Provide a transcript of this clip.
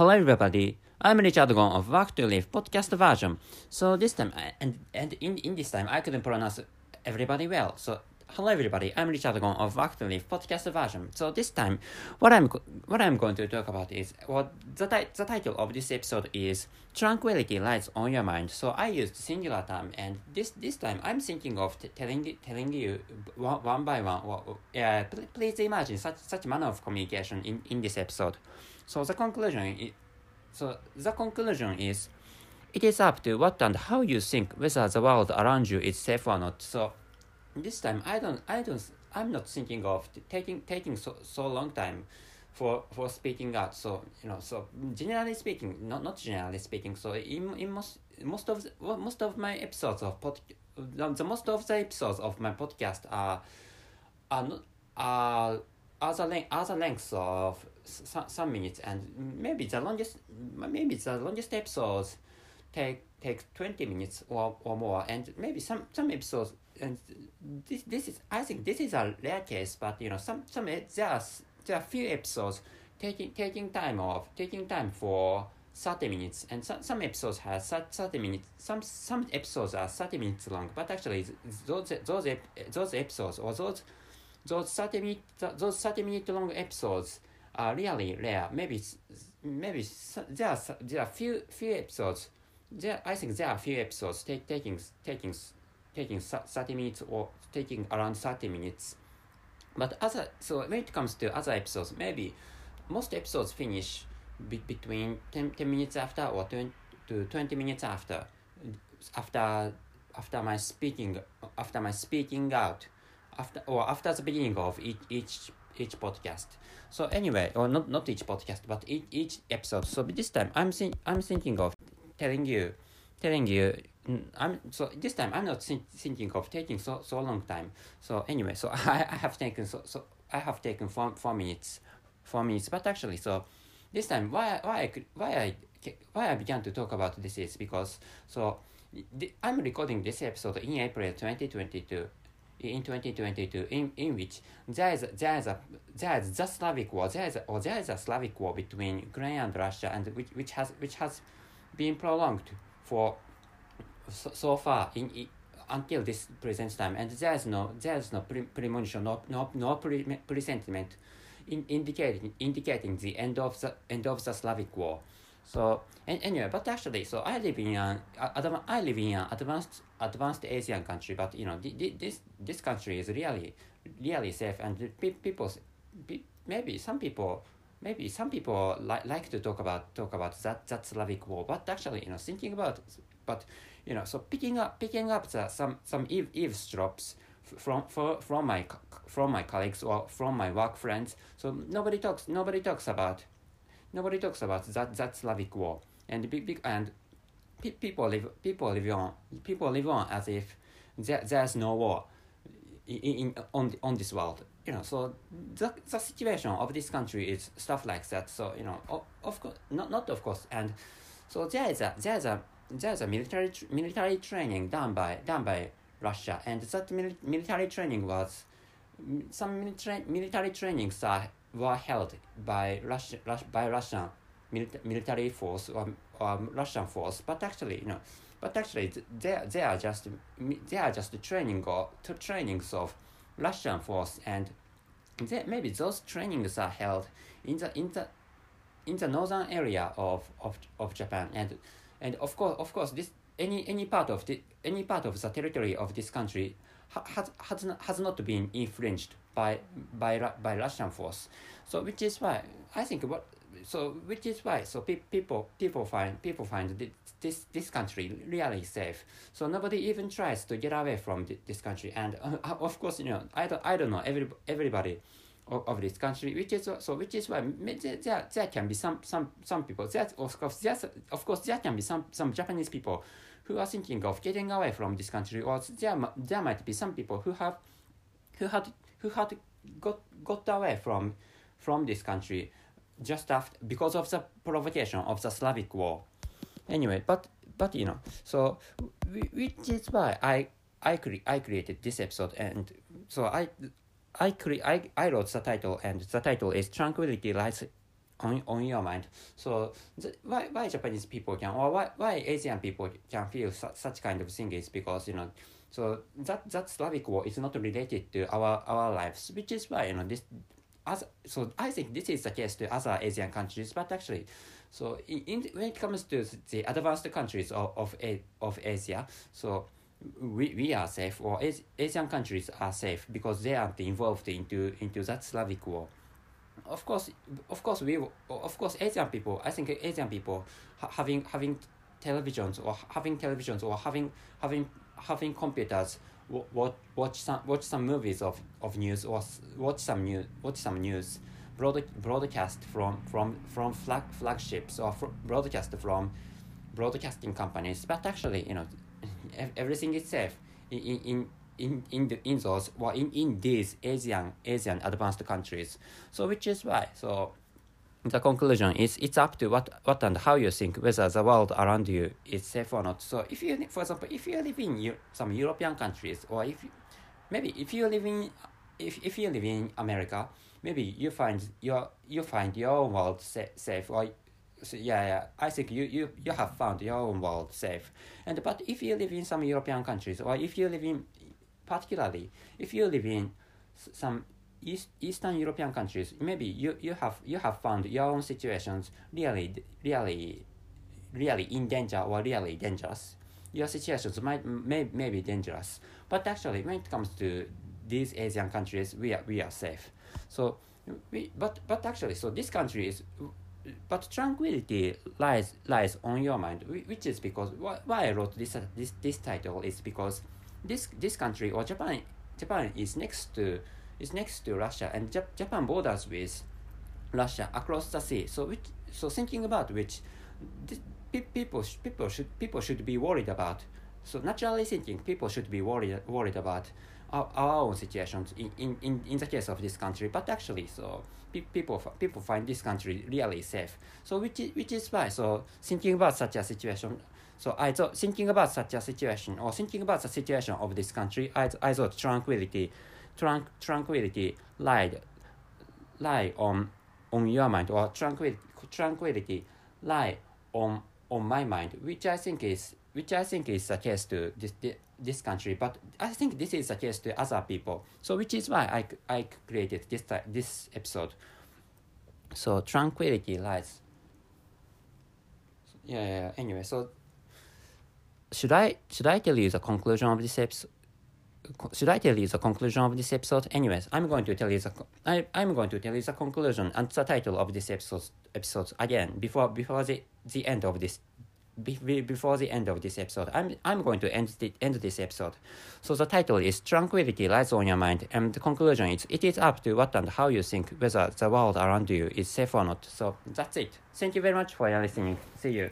Hello, everybody. I'm Richard Gon of Work to Live podcast version. So this time, and and in in this time, I couldn't pronounce everybody well. So hello, everybody. I'm Richard Gon of Work to Live podcast version. So this time, what I'm what I'm going to talk about is what the the title of this episode is Tranquility Lies on Your Mind. So I used singular time, and this this time I'm thinking of t- telling telling you one, one by one. Yeah, pl- please imagine such such manner of communication in in this episode. So the conclusion i- so the conclusion is it is up to what and how you think whether the world around you is safe or not. So this time I don't I don't I'm not thinking of taking taking so, so long time for for speaking out. So you know so generally speaking not not generally speaking. So in, in most most of the, most of my episodes of pod the, most of the episodes of my podcast are are are other length other lengths of some, minutes and maybe the longest maybe the longest episodes take take 20 minutes or, or more and maybe some some episodes and this this is i think this is a rare case but you know some some there are there are few episodes taking taking time off taking time for 30 minutes and some, some episodes have 30 minutes some some episodes are 30 minutes long but actually those those those episodes or those those 30 minute those 30 minute long episodes are really rare maybe maybe there are there are few few episodes there i think there are few episodes take, taking taking taking 30 minutes or taking around 30 minutes. But other so when it comes to other episodes maybe most episodes finish be, between 10, 10 minutes after or 20 to 20 minutes after after after my speaking after my speaking out after or after the beginning of each each each podcast. So anyway or not not each podcast but each, each episode. So this time i'm think i'm thinking of telling you telling you i'm so this time i'm not think, thinking of taking so so long time. So anyway so i, I have taken so so i have taken four, four minutes four minutes. But actually so this time why why I why I why I began to talk about this is because so I'm recording this episode in April 2022 in 2022 in, in which there is there is a there is the Slavic war there is a, or there is a Slavic war between Ukraine and Russia and which, which has which has been prolonged for so, so far in, i until this present time and there is no there is no pre- premonition no no no pre- presentiment in, indicating indicating the end of the end of the Slavic war. So and anyway, but actually, so I live in an adva- I live in an advanced advanced Asian country, but you know thi- thi- this this country is really really safe and pe- people maybe some people maybe some people like like to talk about talk about that that Slavic war, but actually you know thinking about but you know so picking up picking up the some some eave, eavesdrops from for, from my from my colleagues or from my work friends so nobody talks nobody talks about nobody talks about that that Slavic war. And big big and pe- people live people live on people live on as if there, there's no war in, in on on this world. You know so the, the situation of this country is stuff like that. So you know of, of course not not of course. And so there is a there is a there is a military military training done by done by Russia. And that mil- military training was some military military trainings are, were held by Russia, Rus- by Russian milita- military force or, or Russian force. But actually you know but actually they they are just they are just training or trainings of Russian force. And they, maybe those trainings are held in the in the in the northern area of, of, of Japan. And and of course of course this any any part of the any part of the territory of this country has has not, has not been infringed by by by Russian force. So which is why I think what so which is why so pe- people people find people find thi- this this country really safe. So nobody even tries to get away from thi- this country. And uh, of course you know I don't I don't know every everybody of, of this country, which is so which is why there, there can be some some some people that of course there's, of course there can be some some Japanese people who are thinking of getting away from this country, or there there might be some people who have who had who had got got away from from this country just after because of the provocation of the Slavic war. Anyway, but but you know, so which is why I I cre- I created this episode, and so I I cre- I I wrote the title, and the title is "Tranquility Lies on, on your mind. So the, why why Japanese people can or why why Asian people can feel su- such kind of thing is because you know so that that Slavic war is not related to our our lives, which is why you know this as so I think this is the case to other Asian countries, but actually, so in, in when it comes to the advanced countries of of, of Asia, so we, we are safe or Asian countries are safe because they aren't involved into into that Slavic war. Of course, of course we of course Asian people. I think Asian people ha- having having televisions or having televisions or having having having computers watch watch some watch some movies of, of news or watch some news watch some news broad, broadcast from from from flag flagships or fr- broadcast from broadcasting companies but actually you know everything is safe in in in in the in those well in in these asian asian advanced countries. So which is why so the conclusion is it's up to what what and how you think whether the world around you is safe or not. So if you for example if you live in some european countries or if maybe if you live in if, if you live in america maybe you find your you find your own world sa- safe or so yeah, yeah i think you, you you have found your own world safe. And but if you live in some european countries or if you live in particularly if you live in some East, Eastern European countries, maybe you, you have you have found your own situations really really really in danger or really dangerous. Your situations might may, may be dangerous, but actually when it comes to these Asian countries, we are we are safe. So we but but actually so this country is but tranquility lies lies on your mind, which is because why I wrote this this this title is because this this country or Japan Japan is next to is next to Russia, and Jap- Japan borders with Russia across the sea. So, which, so thinking about which this, people people should people should be worried about. So naturally thinking, people should be worried worried about our, our own situations in, in, in, in the case of this country. But actually, so pe- people people find this country really safe. So which is, which is why so thinking about such a situation. So I thought thinking about such a situation or thinking about the situation of this country, I, I thought tranquility tranq- tranquility lied lie on on your mind or tranquility tranquility lie on on my mind which i think is which i think is the case to this this country. But i think this is the case to other people. So which is why i i created this this episode. So tranquility lies. Yeah, yeah. Anyway so should i should i tell you the conclusion of this episode should I tell you the conclusion of this episode? Anyways, I'm going to tell you the I, I'm going to tell you the conclusion and the title of this episode episode again before before the the end of this before the end of this episode. I'm I'm going to end the, end this episode. So the title is Tranquility Lies on Your Mind, and the conclusion is it is up to what and how you think whether the world around you is safe or not. So that's it. Thank you very much for listening. See you.